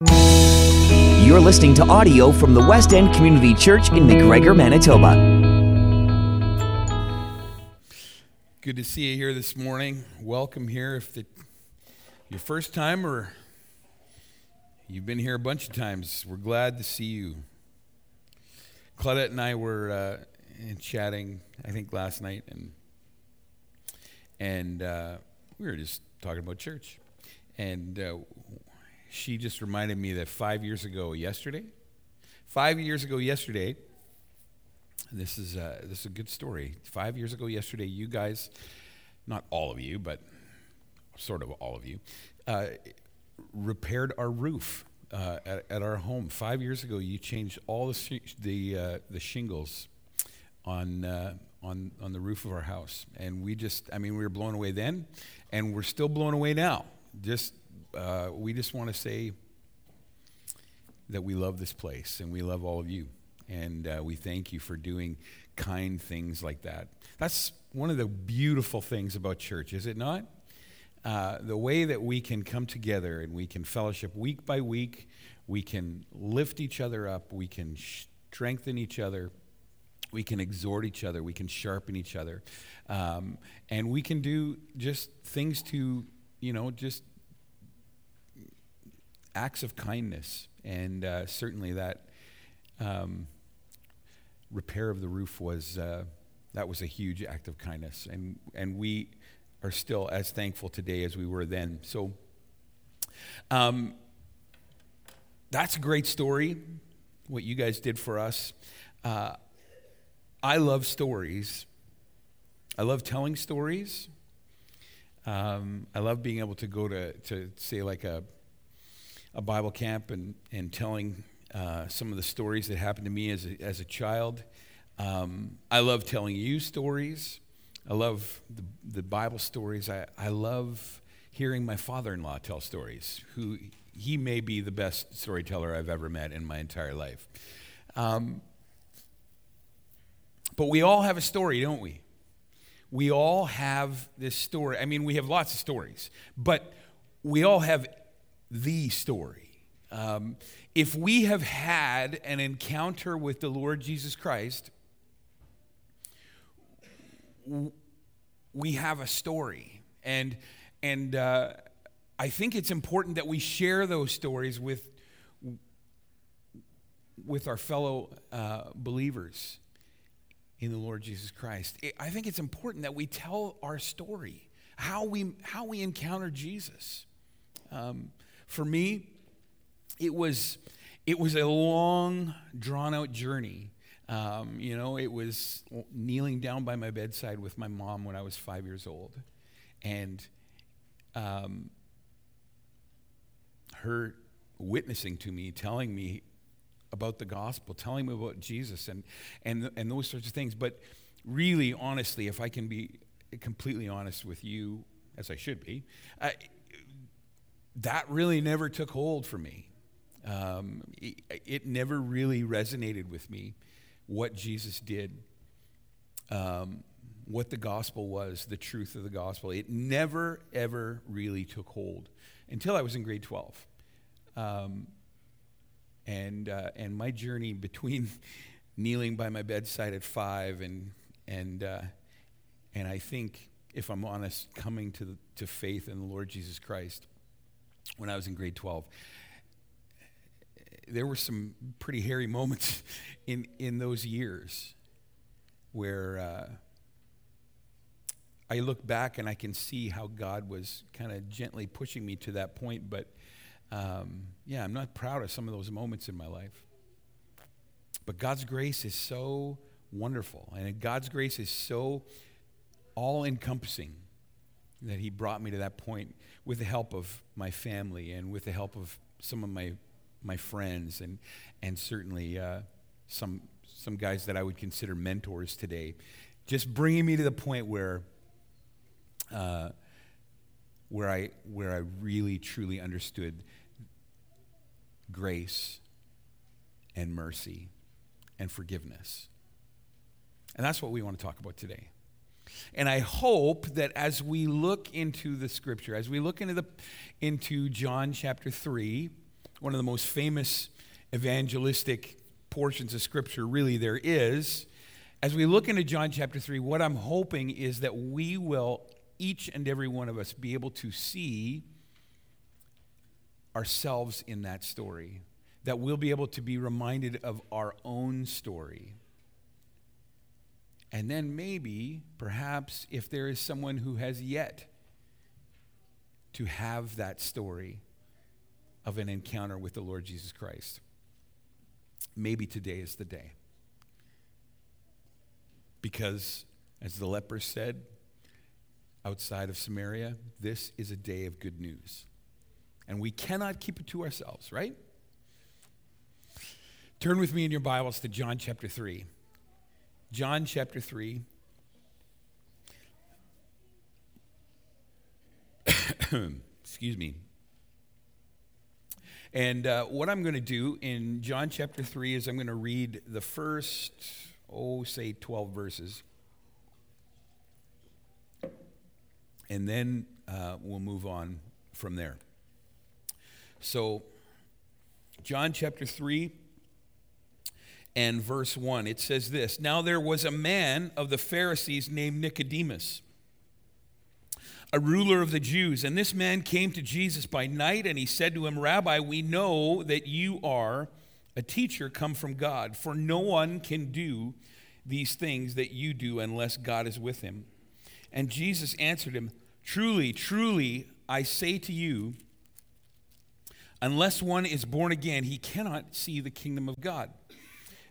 You're listening to audio from the West End Community Church in McGregor, Manitoba. Good to see you here this morning. Welcome here. If the, your first time or you've been here a bunch of times, we're glad to see you. Claudette and I were uh, chatting, I think last night, and and uh, we were just talking about church, and uh, she just reminded me that five years ago yesterday, five years ago yesterday, this is, uh, this is a good story. Five years ago yesterday, you guys, not all of you, but sort of all of you, uh, repaired our roof uh, at, at, our home. Five years ago, you changed all the, sh- the, uh, the shingles on, uh, on, on the roof of our house. And we just, I mean, we were blown away then, and we're still blown away now. Just uh, we just want to say that we love this place and we love all of you. And uh, we thank you for doing kind things like that. That's one of the beautiful things about church, is it not? Uh, the way that we can come together and we can fellowship week by week, we can lift each other up, we can strengthen each other, we can exhort each other, we can sharpen each other, um, and we can do just things to, you know, just acts of kindness. And uh, certainly that um, repair of the roof was, uh, that was a huge act of kindness. And, and we are still as thankful today as we were then. So um, that's a great story, what you guys did for us. Uh, I love stories. I love telling stories. Um, I love being able to go to, to say, like a a Bible camp and, and telling uh, some of the stories that happened to me as a, as a child. Um, I love telling you stories. I love the, the Bible stories. I, I love hearing my father in law tell stories, who he may be the best storyteller I've ever met in my entire life. Um, but we all have a story, don't we? We all have this story. I mean, we have lots of stories, but we all have the story. Um, if we have had an encounter with the Lord Jesus Christ, we have a story. And, and uh, I think it's important that we share those stories with, with our fellow uh, believers in the Lord Jesus Christ. I think it's important that we tell our story, how we, how we encounter Jesus. Um, for me, it was, it was a long, drawn out journey. Um, you know, it was kneeling down by my bedside with my mom when I was five years old. And um, her witnessing to me, telling me about the gospel, telling me about Jesus and, and, and those sorts of things. But really, honestly, if I can be completely honest with you, as I should be, uh, that really never took hold for me. Um, it, it, never really resonated with me what Jesus did, um, what the gospel was, the truth of the gospel. It never, ever really took hold until I was in grade 12. Um, and, uh, and my journey between kneeling by my bedside at five and, and, uh, and I think, if I'm honest, coming to, to faith in the Lord Jesus Christ when I was in grade 12. There were some pretty hairy moments in, in those years where uh, I look back and I can see how God was kind of gently pushing me to that point. But um, yeah, I'm not proud of some of those moments in my life. But God's grace is so wonderful, and God's grace is so all encompassing that He brought me to that point with the help of my family and with the help of some of my, my friends and, and certainly uh, some, some guys that I would consider mentors today, just bringing me to the point where, uh, where, I, where I really truly understood grace and mercy and forgiveness. And that's what we want to talk about today. And I hope that as we look into the scripture, as we look into, the, into John chapter 3, one of the most famous evangelistic portions of Scripture, really, there is. As we look into John chapter 3, what I'm hoping is that we will, each and every one of us, be able to see ourselves in that story, that we'll be able to be reminded of our own story. And then maybe, perhaps, if there is someone who has yet to have that story of an encounter with the Lord Jesus Christ, maybe today is the day. Because, as the lepers said outside of Samaria, this is a day of good news. And we cannot keep it to ourselves, right? Turn with me in your Bibles to John chapter 3. John chapter 3. Excuse me. And uh, what I'm going to do in John chapter 3 is I'm going to read the first, oh, say 12 verses. And then uh, we'll move on from there. So, John chapter 3 and verse 1, it says this Now there was a man of the Pharisees named Nicodemus, a ruler of the Jews. And this man came to Jesus by night, and he said to him, Rabbi, we know that you are a teacher come from God, for no one can do these things that you do unless God is with him. And Jesus answered him, Truly, truly, I say to you, Unless one is born again, he cannot see the kingdom of God.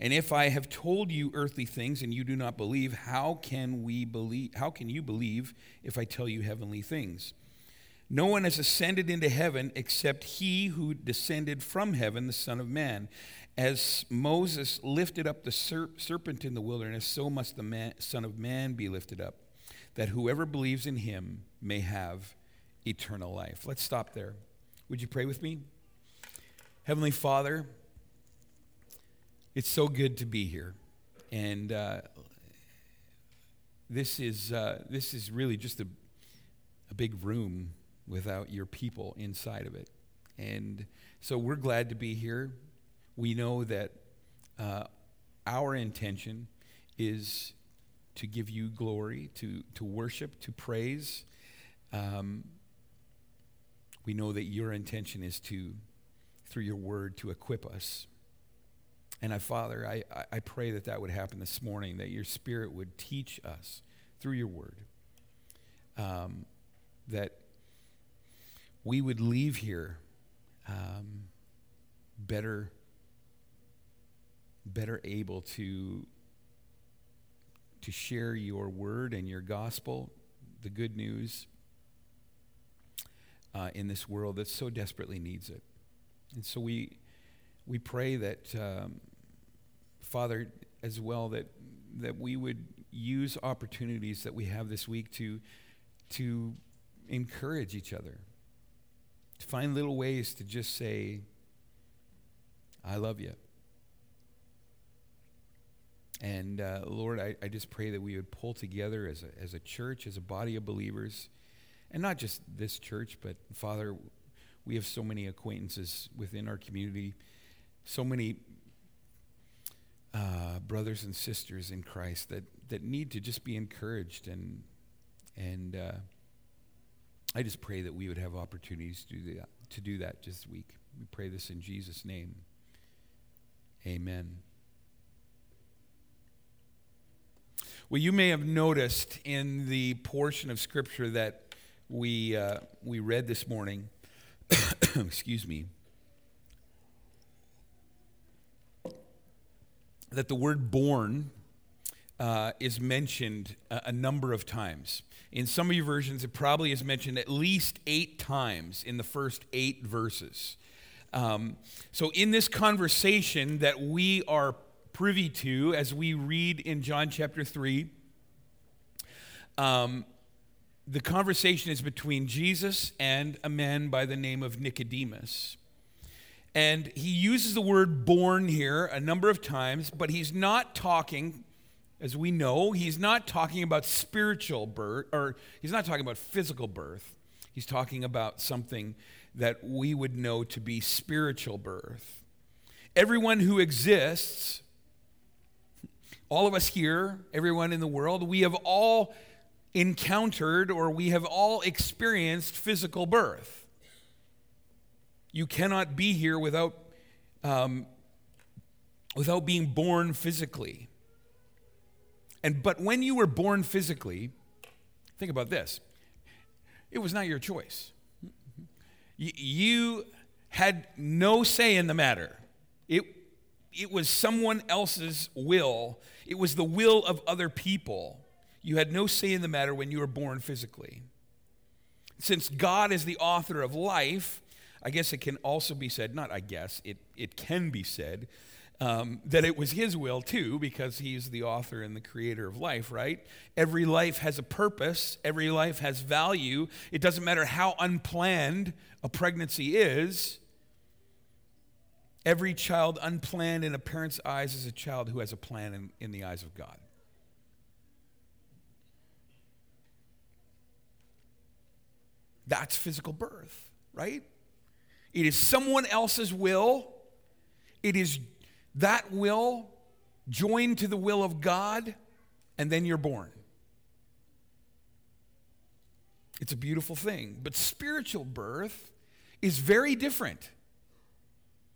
And if I have told you earthly things and you do not believe, how can we believe how can you believe if I tell you heavenly things? No one has ascended into heaven except he who descended from heaven, the Son of Man. As Moses lifted up the serpent in the wilderness, so must the man, Son of Man be lifted up, that whoever believes in him may have eternal life. Let's stop there. Would you pray with me? Heavenly Father, it's so good to be here. And uh, this, is, uh, this is really just a, a big room without your people inside of it. And so we're glad to be here. We know that uh, our intention is to give you glory, to, to worship, to praise. Um, we know that your intention is to through your word to equip us. And I, Father, I, I pray that that would happen this morning, that your spirit would teach us through your word, um, that we would leave here um, better, better able to, to share your word and your gospel, the good news uh, in this world that so desperately needs it. And so we, we pray that, um, Father, as well, that, that we would use opportunities that we have this week to, to encourage each other, to find little ways to just say, I love you. And uh, Lord, I, I just pray that we would pull together as a, as a church, as a body of believers, and not just this church, but Father, we have so many acquaintances within our community, so many uh, brothers and sisters in Christ that, that need to just be encouraged. And, and uh, I just pray that we would have opportunities to do that, to do that this week. We pray this in Jesus' name. Amen. Well, you may have noticed in the portion of Scripture that we, uh, we read this morning, excuse me, that the word born uh, is mentioned a, a number of times. In some of your versions, it probably is mentioned at least eight times in the first eight verses. Um, so, in this conversation that we are privy to as we read in John chapter 3, um, the conversation is between Jesus and a man by the name of Nicodemus. And he uses the word born here a number of times, but he's not talking, as we know, he's not talking about spiritual birth, or he's not talking about physical birth. He's talking about something that we would know to be spiritual birth. Everyone who exists, all of us here, everyone in the world, we have all encountered or we have all experienced physical birth. You cannot be here without, um, without being born physically. And but when you were born physically, think about this. It was not your choice. You had no say in the matter. It, it was someone else's will. It was the will of other people. You had no say in the matter when you were born physically. Since God is the author of life, I guess it can also be said, not I guess, it, it can be said, um, that it was his will too, because he's the author and the creator of life, right? Every life has a purpose, every life has value. It doesn't matter how unplanned a pregnancy is. Every child unplanned in a parent's eyes is a child who has a plan in, in the eyes of God. That's physical birth, right? It is someone else's will. It is that will joined to the will of God, and then you're born. It's a beautiful thing. But spiritual birth is very different.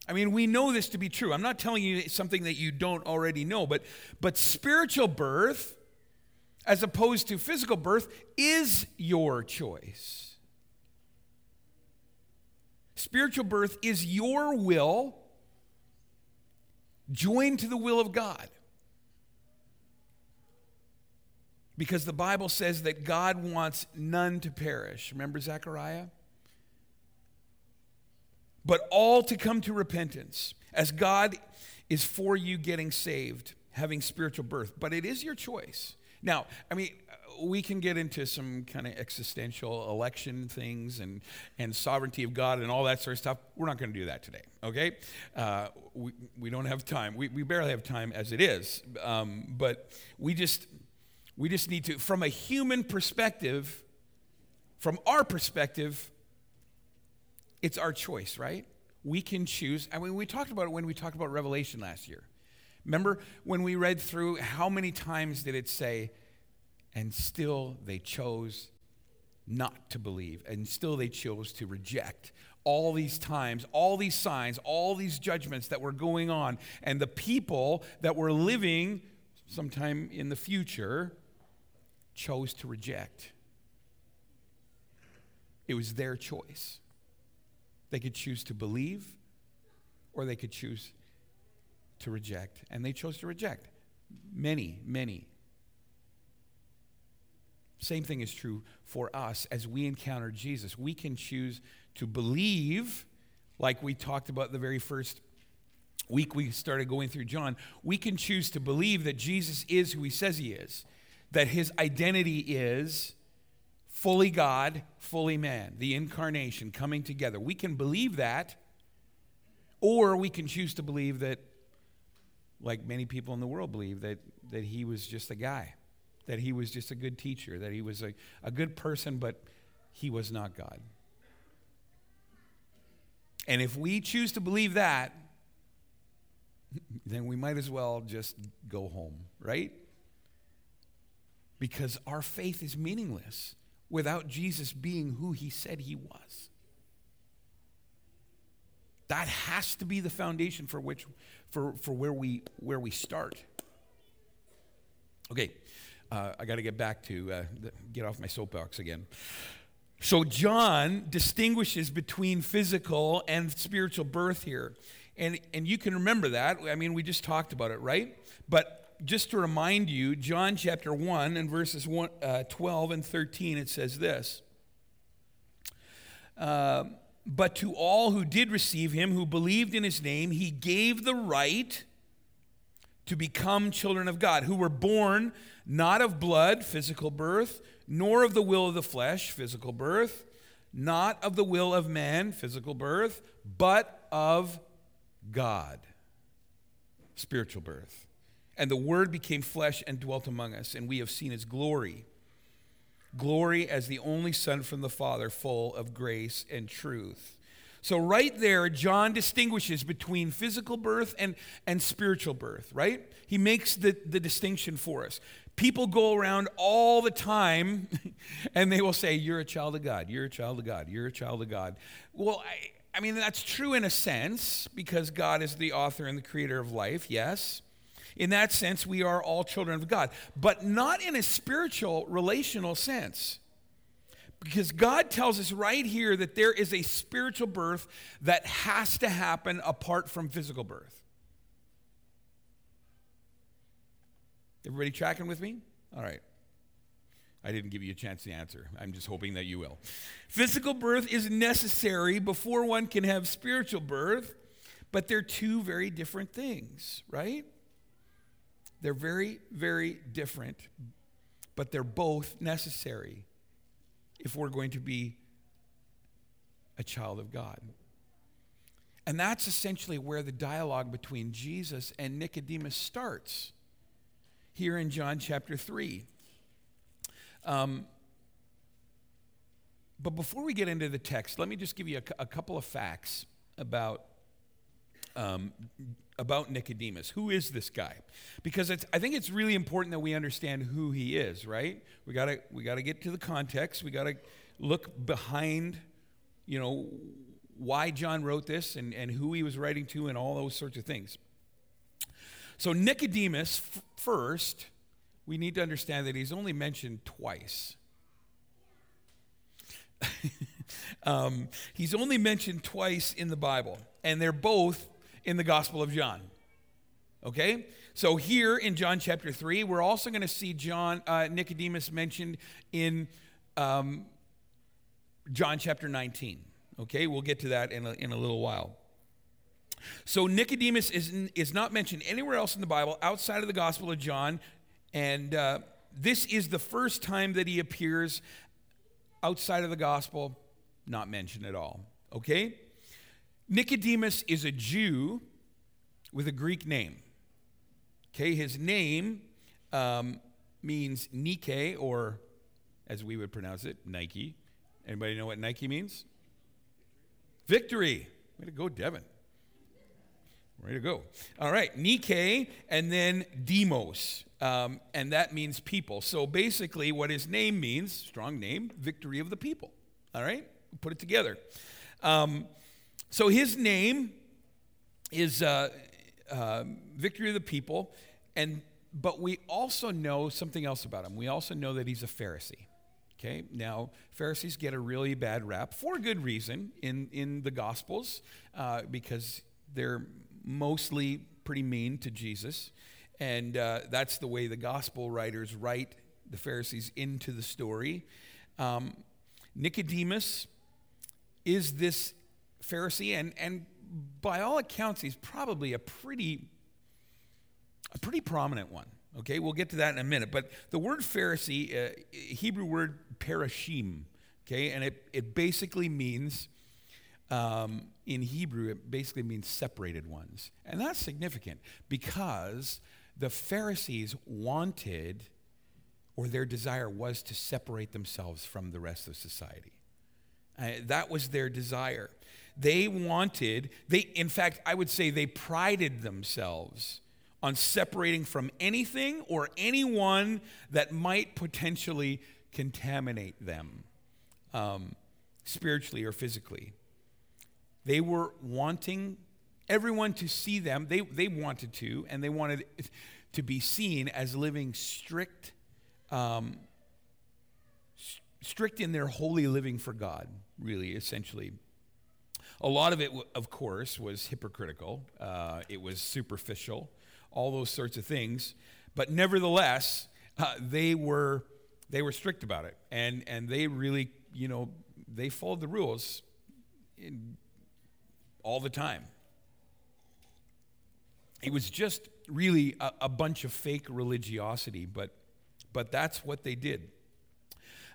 I mean, we know this to be true. I'm not telling you something that you don't already know, but, but spiritual birth, as opposed to physical birth, is your choice. Spiritual birth is your will joined to the will of God. Because the Bible says that God wants none to perish. Remember Zechariah? But all to come to repentance, as God is for you getting saved, having spiritual birth. But it is your choice. Now, I mean, we can get into some kind of existential election things and, and sovereignty of God and all that sort of stuff. We're not going to do that today, okay? Uh, we, we don't have time. We, we barely have time as it is. Um, but we just, we just need to, from a human perspective, from our perspective, it's our choice, right? We can choose. I mean, we talked about it when we talked about Revelation last year. Remember when we read through how many times did it say, and still they chose not to believe, and still they chose to reject all these times, all these signs, all these judgments that were going on, and the people that were living sometime in the future chose to reject. It was their choice. They could choose to believe or they could choose to reject, and they chose to reject. Many, many same thing is true for us as we encounter Jesus. We can choose to believe, like we talked about the very first week we started going through John. We can choose to believe that Jesus is who he says he is, that his identity is fully God, fully man, the incarnation coming together. We can believe that, or we can choose to believe that, like many people in the world believe, that, that he was just a guy that he was just a good teacher, that he was a, a good person, but he was not God. And if we choose to believe that, then we might as well just go home, right? Because our faith is meaningless without Jesus being who he said he was. That has to be the foundation for which for, for where we where we start. Okay, uh, I got to get back to uh, get off my soapbox again. So John distinguishes between physical and spiritual birth here, and and you can remember that. I mean, we just talked about it, right? But just to remind you, John chapter 1 and verses one, uh, 12 and 13, it says this. Uh, but to all who did receive him, who believed in his name, he gave the right to become children of God, who were born not of blood, physical birth, nor of the will of the flesh, physical birth, not of the will of man, physical birth, but of God, spiritual birth. And the Word became flesh and dwelt among us, and we have seen his glory. Glory as the only Son from the Father, full of grace and truth. So, right there, John distinguishes between physical birth and, and spiritual birth, right? He makes the, the distinction for us. People go around all the time and they will say, You're a child of God, you're a child of God, you're a child of God. Well, I, I mean, that's true in a sense because God is the author and the creator of life, yes. In that sense, we are all children of God, but not in a spiritual, relational sense. Because God tells us right here that there is a spiritual birth that has to happen apart from physical birth. Everybody tracking with me? All right. I didn't give you a chance to answer. I'm just hoping that you will. Physical birth is necessary before one can have spiritual birth, but they're two very different things, right? They're very, very different, but they're both necessary if we're going to be a child of God. And that's essentially where the dialogue between Jesus and Nicodemus starts here in John chapter 3. Um, but before we get into the text, let me just give you a, a couple of facts about um, about Nicodemus. Who is this guy? Because I think it's really important that we understand who he is, right? We got to we got to get to the context. We got to look behind, you know, why John wrote this and, and who he was writing to and all those sorts of things. So Nicodemus f- first, we need to understand that he's only mentioned twice. um, he's only mentioned twice in the Bible, and they're both in the Gospel of John. Okay? So here in John chapter 3, we're also going to see John uh, Nicodemus mentioned in um, John chapter 19. Okay? We'll get to that in a, in a little while. So Nicodemus is, is not mentioned anywhere else in the Bible outside of the Gospel of John. And uh, this is the first time that he appears outside of the Gospel, not mentioned at all. Okay? Nicodemus is a Jew with a Greek name. Okay, his name um, means Nike, or as we would pronounce it, Nike. Anybody know what Nike means? Victory. Way to go, Devin. Way to go. All right, Nike, and then Demos, um, and that means people. So basically, what his name means, strong name, victory of the people. All right, put it together. Um, so his name is uh, uh, Victory of the People, and but we also know something else about him. We also know that he's a Pharisee. Okay, now Pharisees get a really bad rap for good reason in in the Gospels uh, because they're mostly pretty mean to Jesus, and uh, that's the way the Gospel writers write the Pharisees into the story. Um, Nicodemus is this Pharisee, and, and by all accounts, he's probably a pretty, a pretty prominent one. Okay, we'll get to that in a minute. But the word Pharisee, uh, Hebrew word parashim, okay, and it, it basically means, um, in Hebrew, it basically means separated ones. And that's significant because the Pharisees wanted, or their desire was to separate themselves from the rest of society. Uh, that was their desire. They wanted, they, in fact, I would say they prided themselves on separating from anything or anyone that might potentially contaminate them um, spiritually or physically. They were wanting everyone to see them. They, they wanted to, and they wanted to be seen as living strict, um, strict in their holy living for God, really, essentially. A lot of it, of course, was hypocritical, uh, it was superficial, all those sorts of things. But nevertheless, uh, they were they were strict about it, and and they really, you know, they followed the rules in, all the time. It was just really a, a bunch of fake religiosity, but but that's what they did,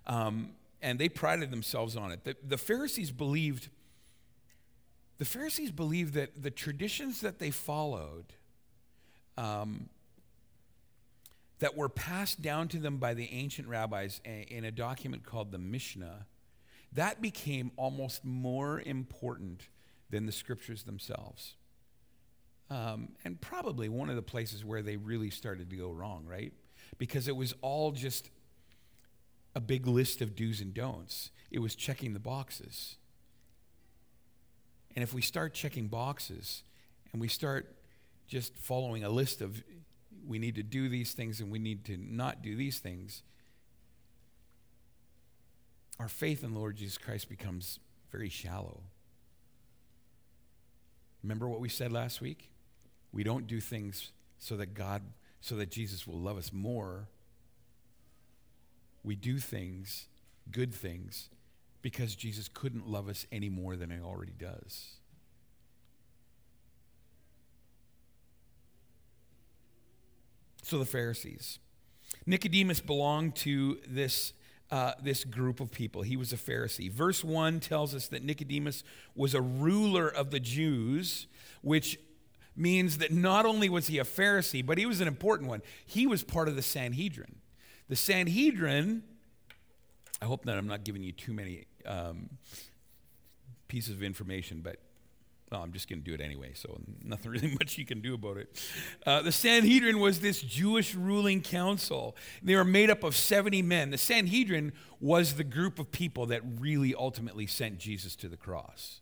um, and they prided themselves on it. The, the Pharisees believed. The Pharisees believed that the traditions that they followed um, that were passed down to them by the ancient rabbis in a document called the Mishnah, that became almost more important than the scriptures themselves. Um, and probably one of the places where they really started to go wrong, right? Because it was all just a big list of do's and don'ts. It was checking the boxes. And if we start checking boxes and we start just following a list of we need to do these things and we need to not do these things, our faith in the Lord Jesus Christ becomes very shallow. Remember what we said last week? We don't do things so that God, so that Jesus will love us more. We do things, good things, because Jesus couldn't love us any more than he already does. So the Pharisees. Nicodemus belonged to this, uh, this group of people. He was a Pharisee. Verse 1 tells us that Nicodemus was a ruler of the Jews, which means that not only was he a Pharisee, but he was an important one. He was part of the Sanhedrin. The Sanhedrin, I hope that I'm not giving you too many um, pieces of information, but well, I'm just going to do it anyway, so nothing really much you can do about it. Uh, the Sanhedrin was this Jewish ruling council. They were made up of 70 men. The Sanhedrin was the group of people that really ultimately sent Jesus to the cross.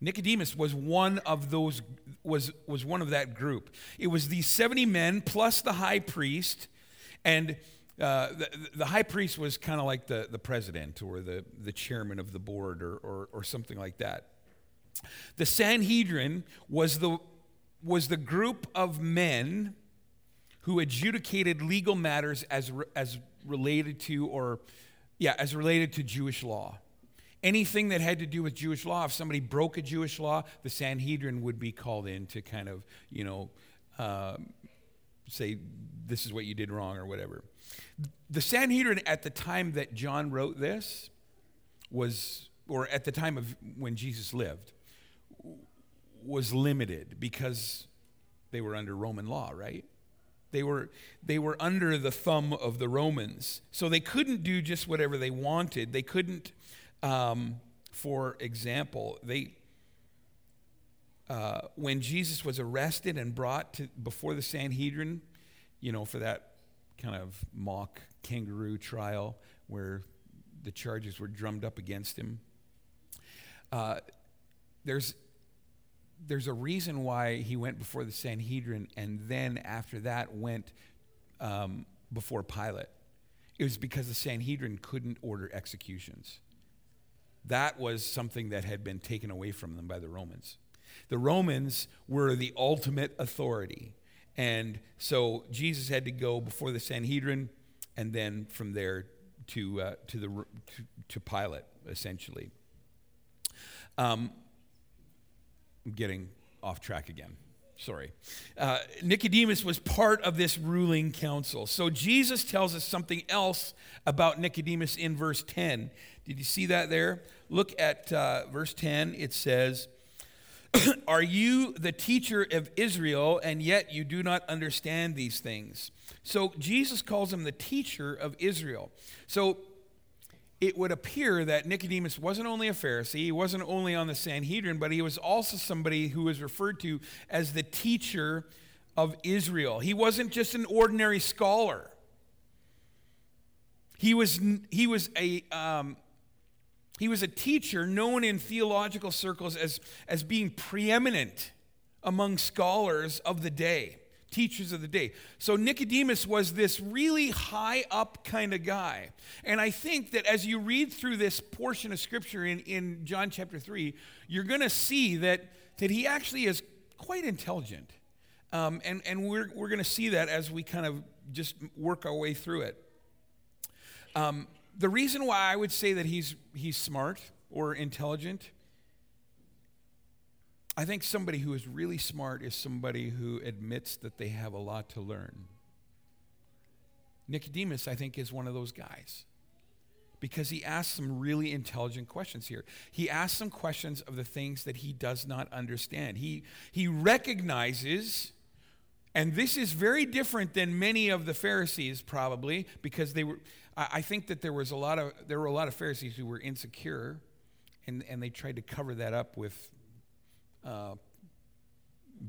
Nicodemus was one of those was was one of that group. It was these 70 men plus the high priest and uh, the, the, high priest was kind of like the, the president or the, the chairman of the board or, or, or something like that. The Sanhedrin was the, was the group of men who adjudicated legal matters as, as related to, or yeah, as related to Jewish law. Anything that had to do with Jewish law, if somebody broke a Jewish law, the Sanhedrin would be called in to kind of, you know, uh, say, this is what you did wrong or whatever. The Sanhedrin at the time that John wrote this was, or at the time of when Jesus lived, was limited because they were under Roman law, right? They were, they were under the thumb of the Romans. So they couldn't do just whatever they wanted. They couldn't, um, for example, they, uh, when Jesus was arrested and brought to, before the Sanhedrin, you know, for that kind of mock kangaroo trial where the charges were drummed up against him, uh, there's there's a reason why he went before the Sanhedrin and then after that went um, before Pilate. It was because the Sanhedrin couldn't order executions. That was something that had been taken away from them by the Romans. The Romans were the ultimate authority. And so Jesus had to go before the Sanhedrin and then from there to, uh, to, the, to, to Pilate, essentially. Um, I'm getting off track again. Sorry. Uh, Nicodemus was part of this ruling council. So Jesus tells us something else about Nicodemus in verse 10. Did you see that there? Look at uh, verse 10. It says, Are you the teacher of Israel, and yet you do not understand these things? So Jesus calls him the teacher of Israel. So it would appear that Nicodemus wasn't only a Pharisee, he wasn't only on the Sanhedrin, but he was also somebody who was referred to as the teacher of Israel. He wasn't just an ordinary scholar. He was, he was a, um, He was a teacher known in theological circles as, as being preeminent among scholars of the day, teachers of the day. So Nicodemus was this really high up kind of guy. And I think that as you read through this portion of scripture in, in John chapter 3, you're going to see that, that he actually is quite intelligent. Um, and and we're, we're going to see that as we kind of just work our way through it. Um, the reason why I would say that he's, he's smart or intelligent, I think somebody who is really smart is somebody who admits that they have a lot to learn. Nicodemus, I think, is one of those guys because he asks some really intelligent questions here. He asks some questions of the things that he does not understand. He, he recognizes and this is very different than many of the Pharisees, probably, because they were. I think that there was a lot of there were a lot of Pharisees who were insecure, and and they tried to cover that up with. Uh,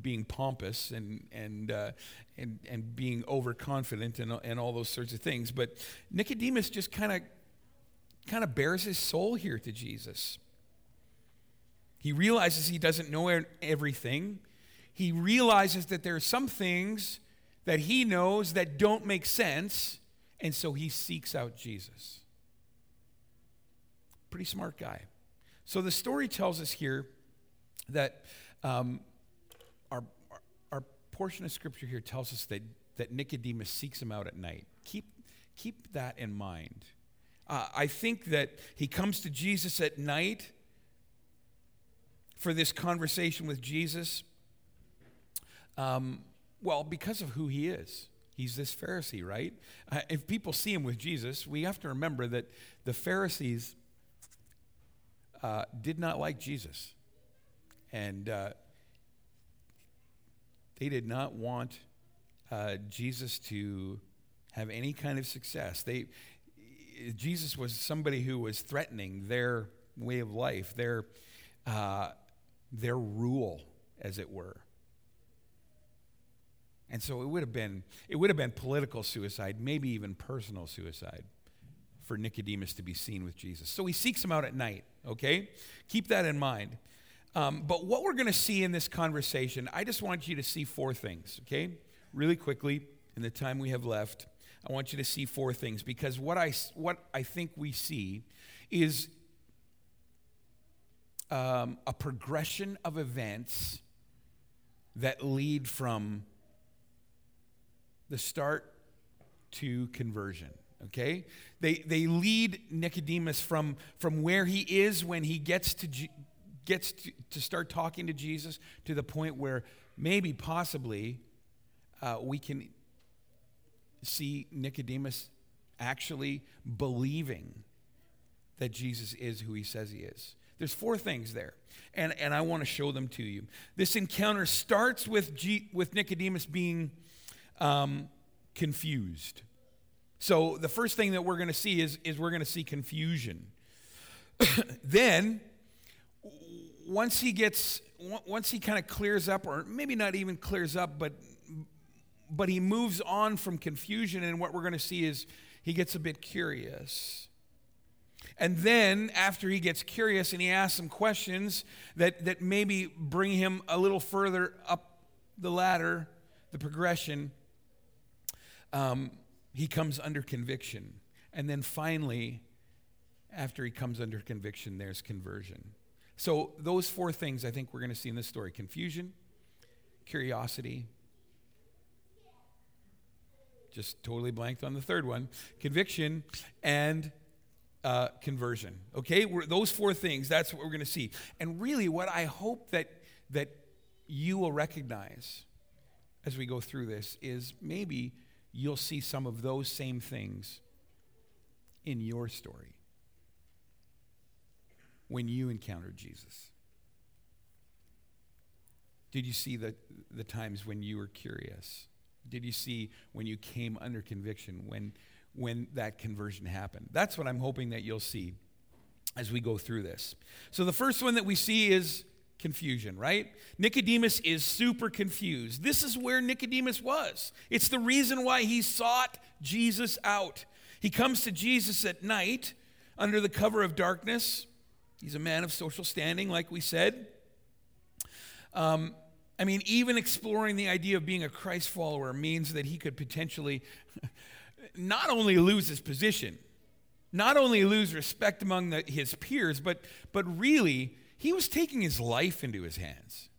being pompous and and uh, and and being overconfident and and all those sorts of things, but Nicodemus just kind of kind of bears his soul here to Jesus. He realizes he doesn't know everything he realizes that there are some things that he knows that don't make sense, and so he seeks out Jesus. Pretty smart guy. So the story tells us here that um, our, our, portion of scripture here tells us that, that Nicodemus seeks him out at night. Keep, keep that in mind. Uh, I think that he comes to Jesus at night for this conversation with Jesus. Um, well, because of who he is. He's this Pharisee, right? Uh, if people see him with Jesus, we have to remember that the Pharisees uh, did not like Jesus. And uh, they did not want uh, Jesus to have any kind of success. They, Jesus was somebody who was threatening their way of life, their, uh, their rule, as it were. And so it would have been it would have been political suicide, maybe even personal suicide for Nicodemus to be seen with Jesus. So he seeks him out at night, okay? Keep that in mind. Um, but what we're going to see in this conversation, I just want you to see four things, okay? Really quickly, in the time we have left, I want you to see four things because what I, what I think we see is um, a progression of events that lead from the start to conversion okay? They, they lead nicodemus from, from where he is when he gets to gets to, to start talking to jesus to the point where maybe possibly uh, we can see nicodemus actually believing that jesus is who he says he is. There's four things there and, and i want to show them to you. This encounter starts with, G, with nicodemus being um, confused. So the first thing that we're going to see is, is we're going to see confusion. then, once he gets, once he kind of clears up, or maybe not even clears up, but but he moves on from confusion, and what we're going to see is he gets a bit curious. And then, after he gets curious and he asks some questions that, that maybe bring him a little further up the ladder, the progression, um, he comes under conviction. And then finally, after he comes under conviction, there's conversion. So, those four things I think we're going to see in this story confusion, curiosity, just totally blanked on the third one, conviction, and uh, conversion. Okay, we're, those four things, that's what we're going to see. And really, what I hope that, that you will recognize as we go through this is maybe you'll see some of those same things in your story when you encountered Jesus. Did you see the, the times when you were curious? Did you see when you came under conviction, when, when that conversion happened? That's what I'm hoping that you'll see as we go through this. So, the first one that we see is confusion, right? Nicodemus is super confused. This is where Nicodemus was. It's the reason why he sought Jesus out. He comes to Jesus at night under the cover of darkness. He's a man of social standing, like we said. Um, I mean, even exploring the idea of being a Christ follower means that he could potentially not only lose his position, not only lose respect among the, his peers, but, but really, he was taking his life into his hands.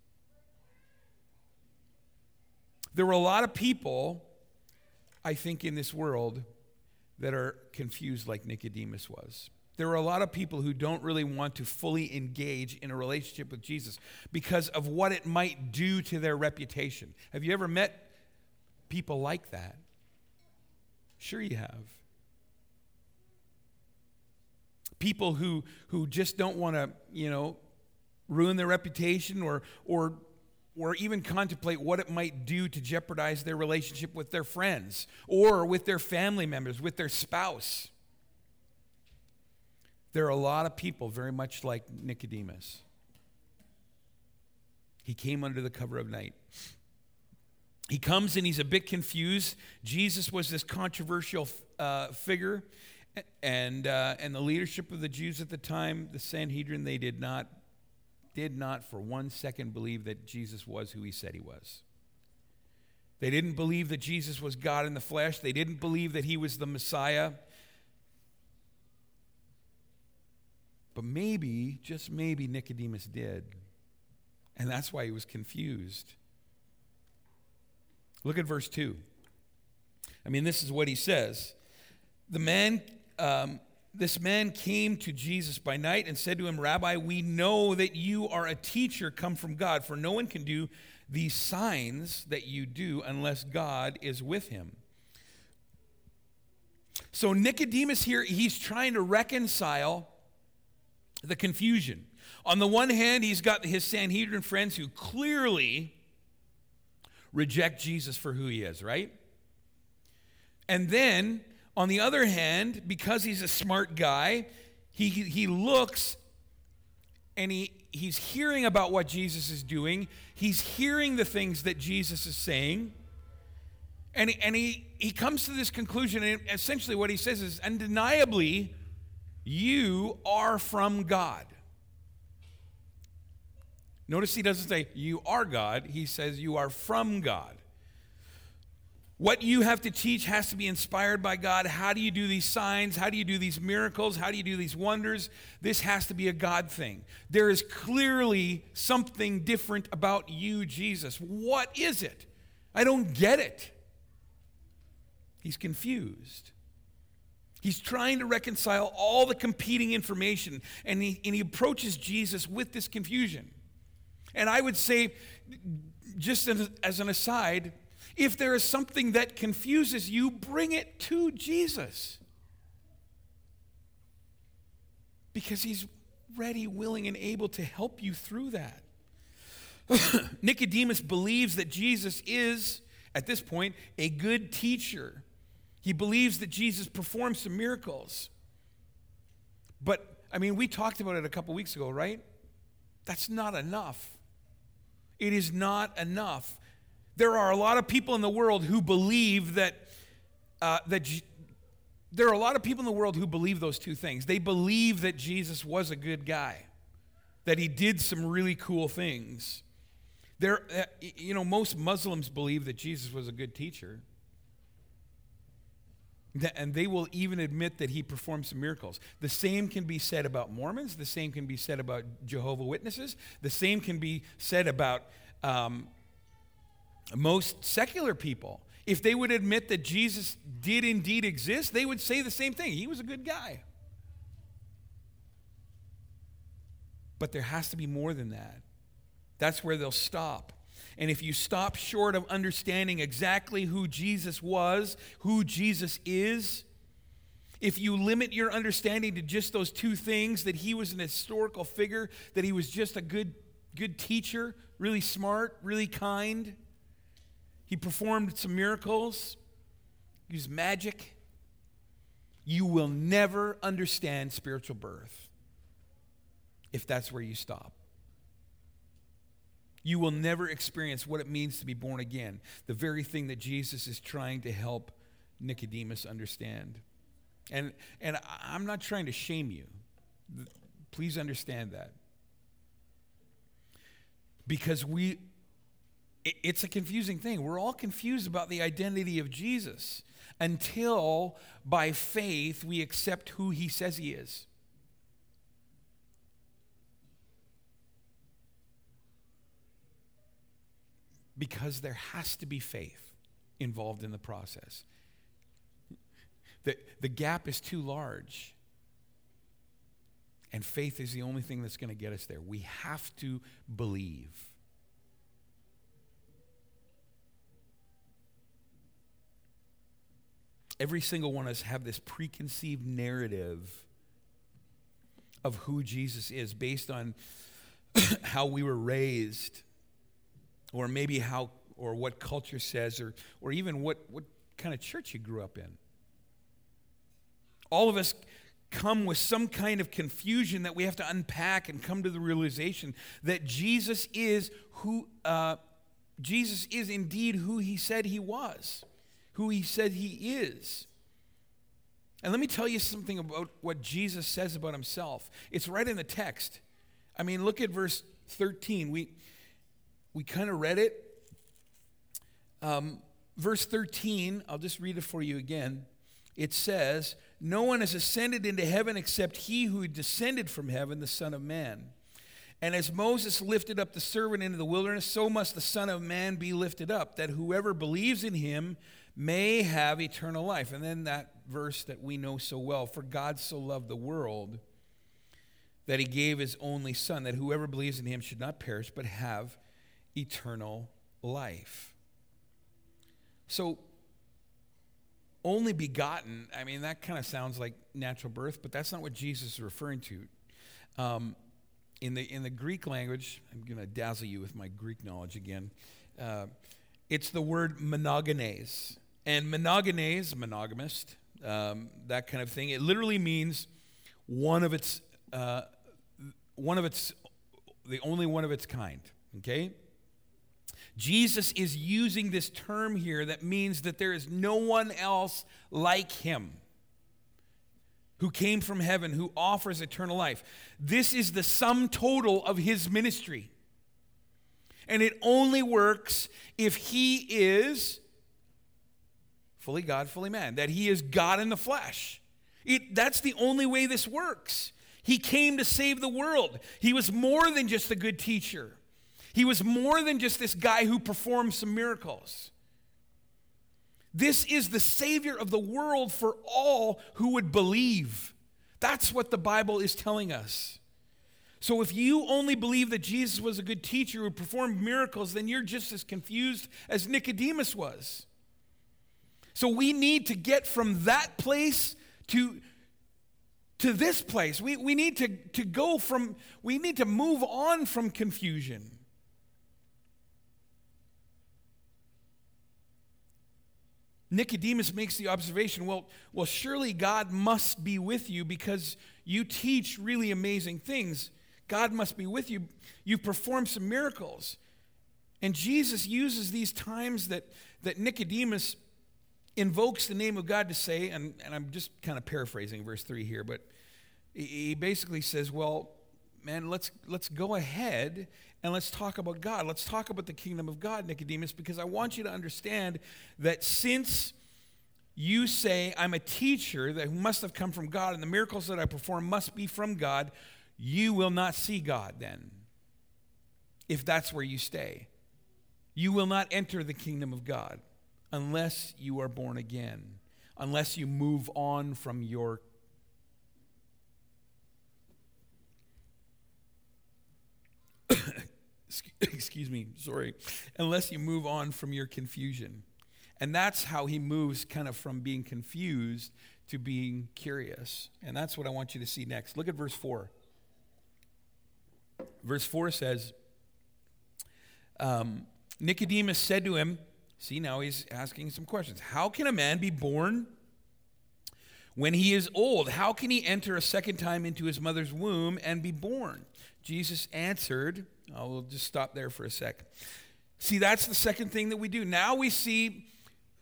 There were a lot of people, I think, in this world that are confused like Nicodemus was. There are a lot of people who don't really want to fully engage in a relationship with Jesus because of what it might do to their reputation. Have you ever met people like that? Sure, you have. People who, who just don't want to, you know, ruin their reputation or, or or even contemplate what it might do to jeopardize their relationship with their friends or with their family members, with their spouse. There are a lot of people very much like Nicodemus. He came under the cover of night. He comes and he's a bit confused. Jesus was this controversial uh, figure, and, uh, and the leadership of the Jews at the time, the Sanhedrin, they did not did not for one second believe that Jesus was who he said he was. They didn't believe that Jesus was God in the flesh. They didn't believe that he was the Messiah. But maybe, just maybe, Nicodemus did. And that's why he was confused. Look at verse 2. I mean, this is what he says. The man um, this man came to Jesus by night and said to him, Rabbi, we know that you are a teacher come from God, for no one can do these signs that you do unless God is with him. So, Nicodemus here, he's trying to reconcile the confusion. On the one hand, he's got his Sanhedrin friends who clearly reject Jesus for who he is, right? And then on the other hand, because he's a smart guy, he, he looks and he, he's hearing about what Jesus is doing. He's hearing the things that Jesus is saying. And, and he, he comes to this conclusion, and essentially what he says is undeniably, you are from God. Notice he doesn't say, you are God. He says, you are from God. What you have to teach has to be inspired by God. How do you do these signs? How do you do these miracles? How do you do these wonders? This has to be a God thing. There is clearly something different about you, Jesus. What is it? I don't get it. He's confused. He's trying to reconcile all the competing information, and he, and he approaches Jesus with this confusion. And I would say, just as, as an aside, if there is something that confuses you, bring it to Jesus. Because he's ready, willing, and able to help you through that. Nicodemus believes that Jesus is, at this point, a good teacher. He believes that Jesus performed some miracles. But, I mean, we talked about it a couple weeks ago, right? That's not enough. It is not enough there are a lot of people in the world who believe that, uh, that G- there are a lot of people in the world who believe those two things. They believe that Jesus was a good guy, that he did some really cool things. There, uh, you know, most Muslims believe that Jesus was a good teacher. And they will even admit that he performed some miracles. The same can be said about Mormons. The same can be said about Jehovah Witnesses. The same can be said about um, most secular people, if they would admit that Jesus did indeed exist, they would say the same thing. He was a good guy. But there has to be more than that. That's where they'll stop. And if you stop short of understanding exactly who Jesus was, who Jesus is, if you limit your understanding to just those two things that he was an historical figure, that he was just a good, good teacher, really smart, really kind, he performed some miracles, used magic. You will never understand spiritual birth if that's where you stop. You will never experience what it means to be born again, the very thing that Jesus is trying to help Nicodemus understand. And, and I'm not trying to shame you. Please understand that. Because we, it's a confusing thing. We're all confused about the identity of Jesus until by faith we accept who he says he is. Because there has to be faith involved in the process. The, the gap is too large. And faith is the only thing that's going to get us there. We have to believe. Every single one of us have this preconceived narrative of who Jesus is based on how we were raised or maybe how or what culture says or or even what what kind of church you grew up in. All of us come with some kind of confusion that we have to unpack and come to the realization that Jesus is who uh, Jesus is indeed who he said he was, who he said he is. And let me tell you something about what Jesus says about himself. It's right in the text. I mean, look at verse 13. We we kind of read it. Um, verse 13, I'll just read it for you again. It says, no one has ascended into heaven except he who descended from heaven, the Son of Man. And as Moses lifted up the servant into the wilderness, so must the Son of Man be lifted up, that whoever believes in him may have eternal life. And then that verse that we know so well For God so loved the world that he gave his only Son, that whoever believes in him should not perish, but have eternal life. So, only begotten, I mean, that kind of sounds like natural birth, but that's not what Jesus is referring to. Um, in, the, in the Greek language, I'm going to dazzle you with my Greek knowledge again. Uh, it's the word monogenes. And monogenes, monogamist, um, that kind of thing, it literally means one of its, uh, one of its, the only one of its kind. Okay? Jesus is using this term here that means that there is no one else like him who came from heaven, who offers eternal life. This is the sum total of his ministry. And it only works if he is fully God, fully man, that he is God in the flesh. It, that's the only way this works. He came to save the world. He was more than just a good teacher. He was more than just this guy who performed some miracles. This is the Savior of the world for all who would believe. That's what the Bible is telling us. So if you only believe that Jesus was a good teacher who performed miracles, then you're just as confused as Nicodemus was. So we need to get from that place to, to this place. We, we need to, to go from, we need to move on from confusion. Nicodemus makes the observation well, well, surely God must be with you because you teach really amazing things. God must be with you. You've performed some miracles. And Jesus uses these times that, that Nicodemus invokes the name of God to say, and, and I'm just kind of paraphrasing verse 3 here, but he basically says, Well, man, let's, let's go ahead and let's talk about God. Let's talk about the kingdom of God, Nicodemus, because I want you to understand that since you say, I'm a teacher that must have come from God, and the miracles that I perform must be from God, you will not see God then, if that's where you stay. You will not enter the kingdom of God unless you are born again, unless you move on from your excuse me, sorry, unless you move on from your confusion. And that's how he moves kind of from being confused to being curious. And that's what I want you to see next. Look at verse 4. Verse 4 says, um, Nicodemus said to him, See, now he's asking some questions. How can a man be born when he is old? How can he enter a second time into his mother's womb and be born? Jesus answered, oh, I will just stop there for a sec. See, that's the second thing that we do. Now we see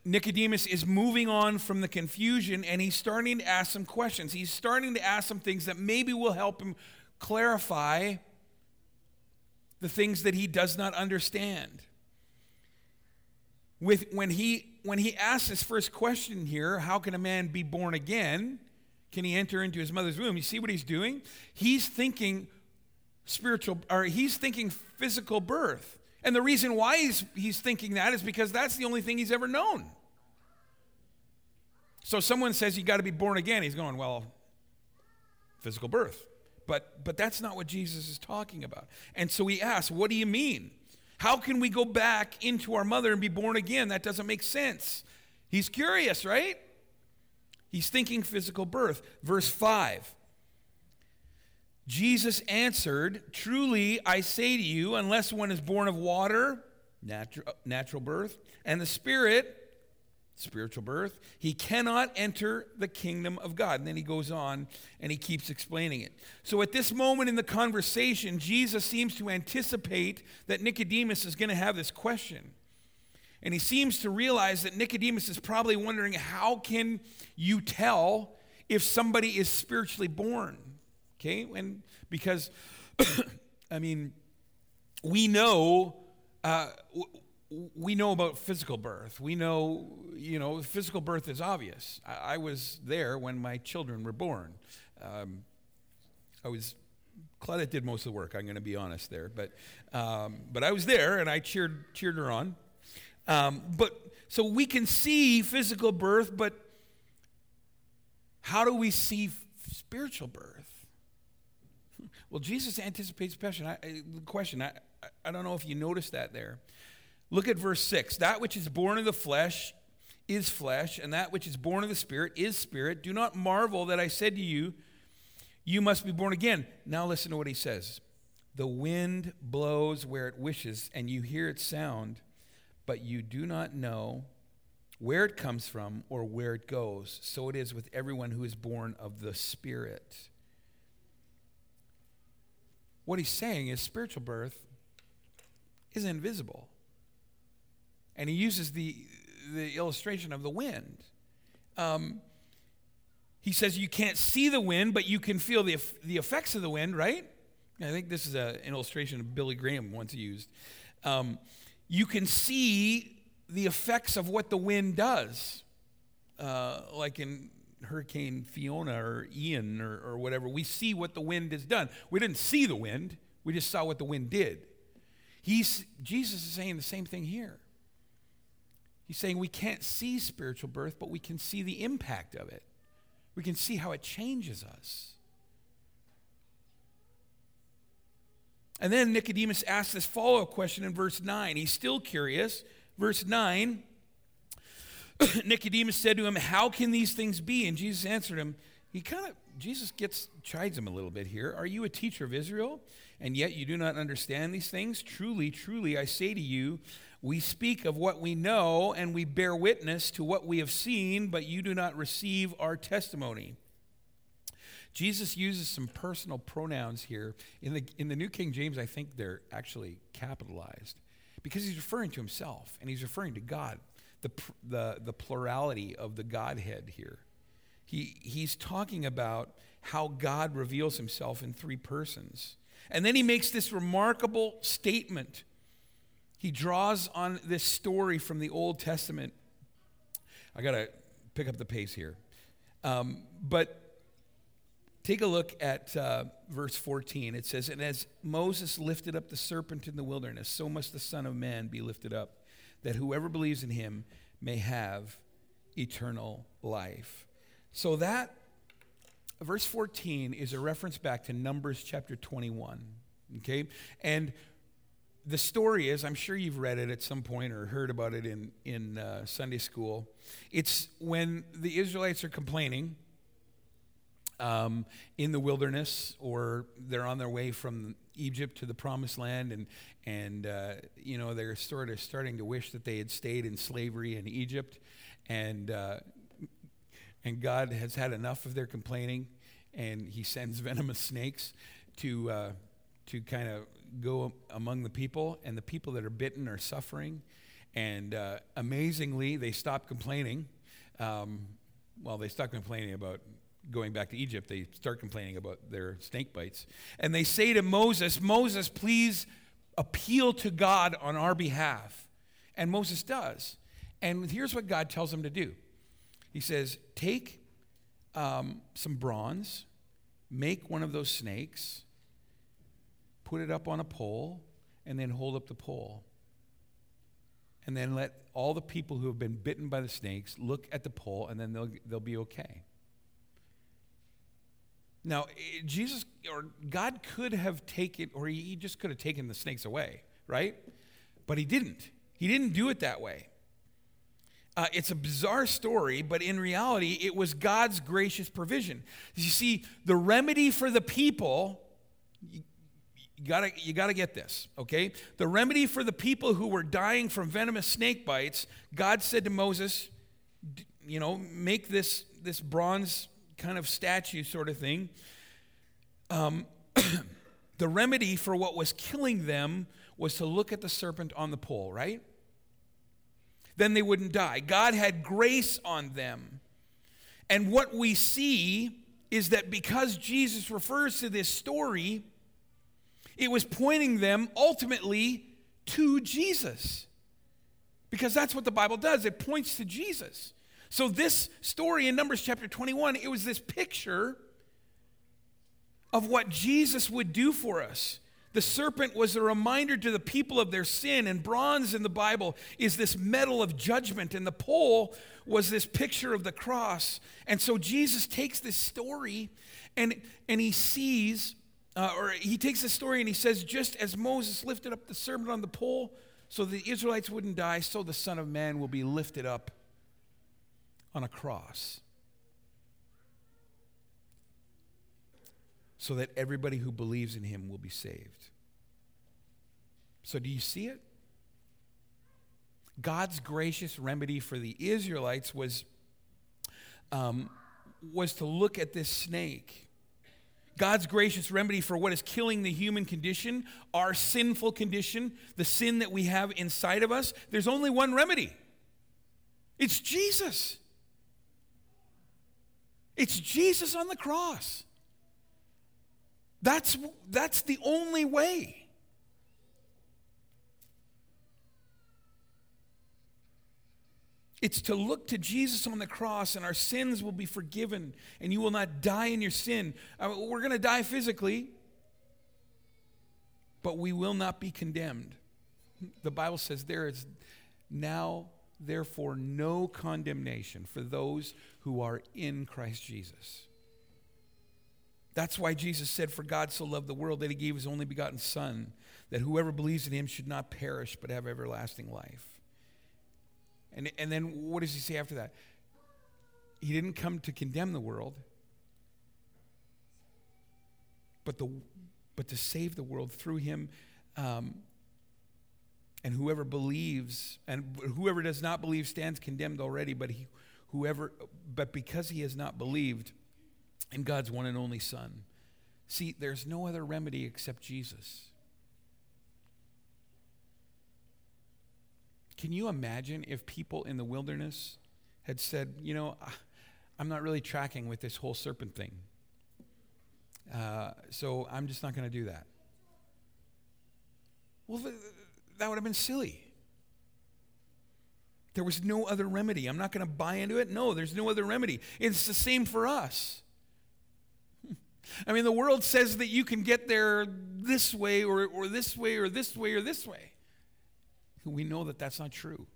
Nicodemus is moving on from the confusion and he's starting to ask some questions. He's starting to ask some things that maybe will help him clarify the things that he does not understand. With, when, he, when he asks his first question here, how can a man be born again? Can he enter into his mother's womb? You see what he's doing? He's thinking spiritual, or he's thinking physical birth. And the reason why he's, he's thinking that is because that's the only thing he's ever known. So someone says you got to be born again. He's going, well, physical birth. But, but that's not what Jesus is talking about. And so he asks, What do you mean? How can we go back into our mother and be born again? That doesn't make sense. He's curious, right? He's thinking physical birth. Verse 5 Jesus answered, Truly I say to you, unless one is born of water, natural, natural birth, and the Spirit, spiritual birth, he cannot enter the kingdom of God. And then he goes on and he keeps explaining it. So at this moment in the conversation, Jesus seems to anticipate that Nicodemus is going to have this question. And he seems to realize that Nicodemus is probably wondering how can you tell if somebody is spiritually born? Okay? And because, I mean, we know. Uh, we know about physical birth. We know, you know, physical birth is obvious. I, I was there when my children were born. Um, I was, Claudette did most of the work, I'm going to be honest there. But, um, but I was there and I cheered, cheered her on. Um, but so we can see physical birth, but how do we see f- spiritual birth? Well, Jesus anticipates question. I, the question. I, I don't know if you noticed that there. Look at verse 6. That which is born of the flesh is flesh, and that which is born of the Spirit is spirit. Do not marvel that I said to you, You must be born again. Now listen to what he says. The wind blows where it wishes, and you hear its sound, but you do not know where it comes from or where it goes. So it is with everyone who is born of the Spirit. What he's saying is spiritual birth is invisible. And he uses the, the illustration of the wind. Um, he says you can't see the wind, but you can feel the, the effects of the wind, right? I think this is a, an illustration of Billy Graham once used. Um, you can see the effects of what the wind does, uh, like in Hurricane Fiona or Ian or, or whatever. We see what the wind has done. We didn't see the wind, we just saw what the wind did. He's, Jesus is saying the same thing here. He's saying we can't see spiritual birth, but we can see the impact of it. We can see how it changes us. And then Nicodemus asks this follow up question in verse 9. He's still curious. Verse 9 Nicodemus said to him, How can these things be? And Jesus answered him, he kind of jesus gets chides him a little bit here are you a teacher of israel and yet you do not understand these things truly truly i say to you we speak of what we know and we bear witness to what we have seen but you do not receive our testimony jesus uses some personal pronouns here in the, in the new king james i think they're actually capitalized because he's referring to himself and he's referring to god the, the, the plurality of the godhead here he, he's talking about how God reveals himself in three persons. And then he makes this remarkable statement. He draws on this story from the Old Testament. I got to pick up the pace here. Um, but take a look at uh, verse 14. It says, And as Moses lifted up the serpent in the wilderness, so must the Son of Man be lifted up, that whoever believes in him may have eternal life. So that verse 14 is a reference back to Numbers chapter 21. Okay? And the story is, I'm sure you've read it at some point or heard about it in, in uh, Sunday school. It's when the Israelites are complaining um, in the wilderness or they're on their way from Egypt to the promised land and, and uh, you know, they're sort of starting to wish that they had stayed in slavery in Egypt. And uh, and God has had enough of their complaining, and He sends venomous snakes to uh, to kind of go among the people, and the people that are bitten are suffering. And uh, amazingly, they stop complaining. Um, well, they stop complaining about going back to Egypt, they start complaining about their snake bites. And they say to Moses, Moses, please appeal to God on our behalf. And Moses does. And here's what God tells him to do He says, Take um, some bronze, make one of those snakes, put it up on a pole, and then hold up the pole. And then let all the people who have been bitten by the snakes look at the pole, and then they'll, they'll be okay. Now, Jesus or God could have taken, or he just could have taken the snakes away, right? But he didn't. He didn't do it that way. Uh, it's a bizarre story, but in reality, it was God's gracious provision. You see, the remedy for the people, you, gotta, you gotta get this, okay? The remedy for the people who were dying from venomous snake bites, God said to Moses, you know, make this, this bronze kind of statue sort of thing. Um, the remedy for what was killing them was to look at the serpent on the pole, right? then they wouldn't die. God had grace on them. And what we see is that because Jesus refers to this story, it was pointing them ultimately to Jesus. Because that's what the Bible does, it points to Jesus. So, this story in Numbers chapter 21, it was this picture of what Jesus would do for us. The serpent was a reminder to the people of their sin, and bronze in the Bible is this metal of judgment, and the pole was this picture of the cross. And so Jesus takes this story and, and he sees, uh, or he takes the story and he says, just as Moses lifted up the serpent on the pole so the Israelites wouldn't die, so the Son of Man will be lifted up on a cross. so that everybody who believes in him will be saved. So, do you see it? God's gracious remedy for the Israelites was, um, was to look at this snake. God's gracious remedy for what is killing the human condition, our sinful condition, the sin that we have inside of us, there's only one remedy it's Jesus. It's Jesus on the cross. That's, that's the only way. It's to look to Jesus on the cross, and our sins will be forgiven, and you will not die in your sin. Uh, we're going to die physically, but we will not be condemned. The Bible says there is now, therefore, no condemnation for those who are in Christ Jesus. That's why Jesus said, For God so loved the world that he gave his only begotten Son, that whoever believes in him should not perish but have everlasting life. And, and then what does he say after that? He didn't come to condemn the world, but, the, but to save the world through him. Um, and whoever believes, and whoever does not believe stands condemned already, but he, whoever, but because he has not believed, in God's one and only Son. See, there's no other remedy except Jesus. Can you imagine if people in the wilderness had said, you know, I'm not really tracking with this whole serpent thing. Uh, so I'm just not going to do that. Well, th- that would have been silly. There was no other remedy. I'm not going to buy into it. No, there's no other remedy. It's the same for us. I mean, the world says that you can get there this way or, or this way or this way or this way. We know that that's not true.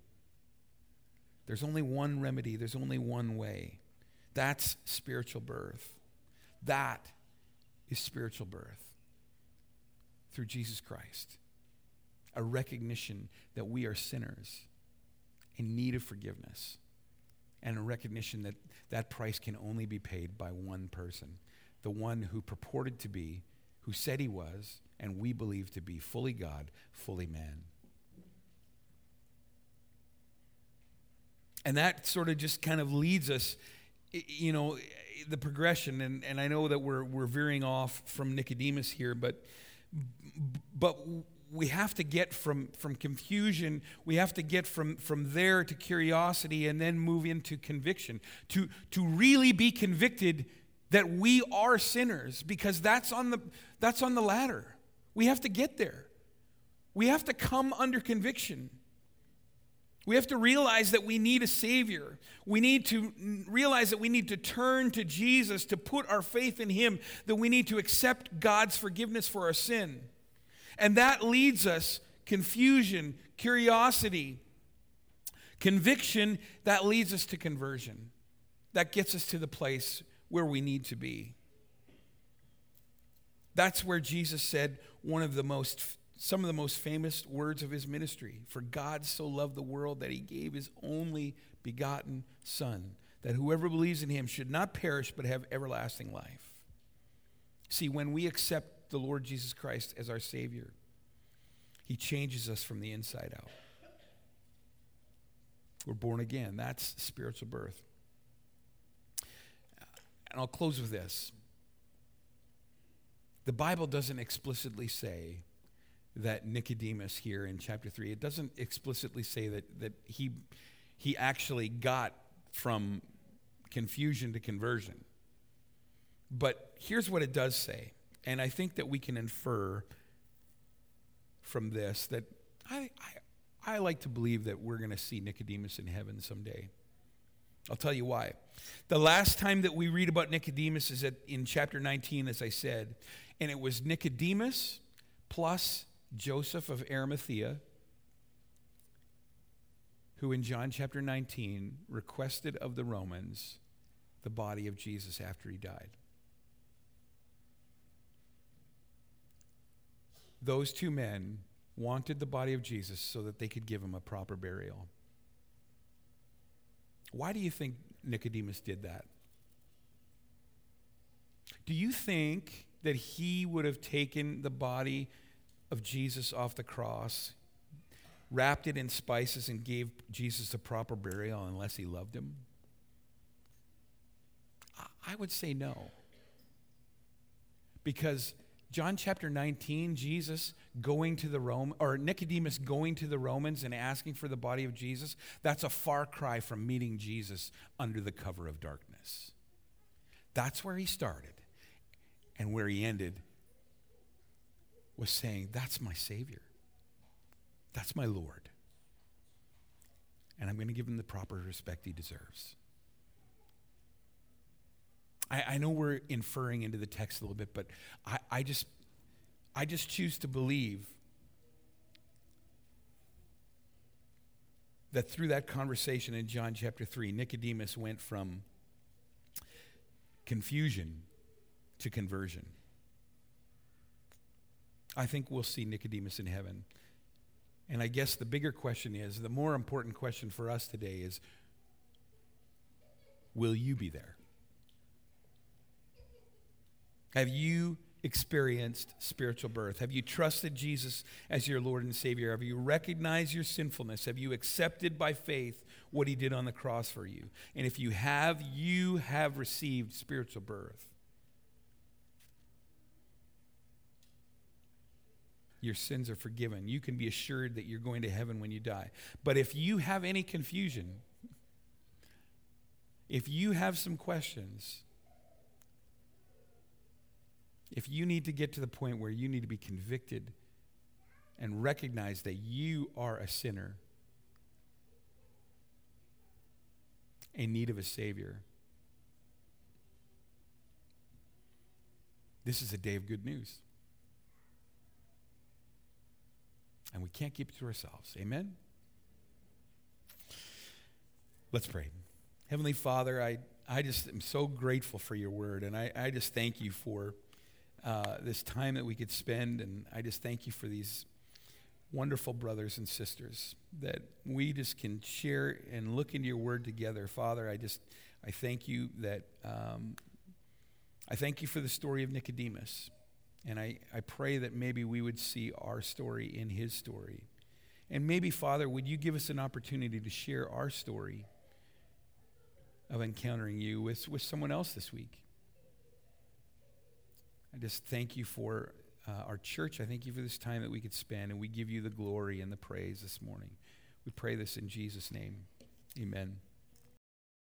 There's only one remedy, there's only one way. That's spiritual birth. That is spiritual birth through Jesus Christ. A recognition that we are sinners in need of forgiveness, and a recognition that that price can only be paid by one person the one who purported to be, who said he was, and we believe to be fully God, fully man. And that sort of just kind of leads us, you know, the progression. And, and I know that we're, we're veering off from Nicodemus here, but, but we have to get from, from confusion, we have to get from, from there to curiosity and then move into conviction. To, to really be convicted that we are sinners because that's on the, that's on the ladder. We have to get there. We have to come under conviction. We have to realize that we need a Savior. We need to realize that we need to turn to Jesus, to put our faith in Him, that we need to accept God's forgiveness for our sin. And that leads us confusion, curiosity, conviction, that leads us to conversion. That gets us to the place where we need to be. That's where Jesus said one of the most some of the most famous words of his ministry. For God so loved the world that he gave his only begotten Son, that whoever believes in him should not perish but have everlasting life. See, when we accept the Lord Jesus Christ as our Savior, he changes us from the inside out. We're born again. That's spiritual birth. And I'll close with this. The Bible doesn't explicitly say that Nicodemus here in chapter 3, it doesn't explicitly say that, that he, he actually got from confusion to conversion. But here's what it does say, and I think that we can infer from this that I, I, I like to believe that we're going to see Nicodemus in heaven someday. I'll tell you why. The last time that we read about Nicodemus is at, in chapter 19, as I said, and it was Nicodemus plus Joseph of Arimathea, who in John chapter 19 requested of the Romans the body of Jesus after he died. Those two men wanted the body of Jesus so that they could give him a proper burial. Why do you think Nicodemus did that? Do you think that he would have taken the body of Jesus off the cross, wrapped it in spices, and gave Jesus a proper burial unless he loved him? I would say no. Because John chapter 19, Jesus going to the Rome or Nicodemus going to the Romans and asking for the body of Jesus, that's a far cry from meeting Jesus under the cover of darkness. That's where he started. And where he ended was saying, That's my Savior. That's my Lord. And I'm going to give him the proper respect he deserves. I, I know we're inferring into the text a little bit, but I, I just I just choose to believe that through that conversation in John chapter 3, Nicodemus went from confusion to conversion. I think we'll see Nicodemus in heaven. And I guess the bigger question is the more important question for us today is will you be there? Have you experienced spiritual birth? Have you trusted Jesus as your Lord and Savior? Have you recognized your sinfulness? Have you accepted by faith what He did on the cross for you? And if you have, you have received spiritual birth. Your sins are forgiven. You can be assured that you're going to heaven when you die. But if you have any confusion, if you have some questions, if you need to get to the point where you need to be convicted and recognize that you are a sinner in need of a Savior, this is a day of good news. And we can't keep it to ourselves. Amen? Let's pray. Heavenly Father, I, I just am so grateful for your word, and I, I just thank you for uh, this time that we could spend, and I just thank you for these wonderful brothers and sisters that we just can share and look into your word together. Father, I just, I thank you that, um, I thank you for the story of Nicodemus. And I, I pray that maybe we would see our story in his story. And maybe, Father, would you give us an opportunity to share our story of encountering you with, with someone else this week? I just thank you for uh, our church. I thank you for this time that we could spend, and we give you the glory and the praise this morning. We pray this in Jesus' name. Amen.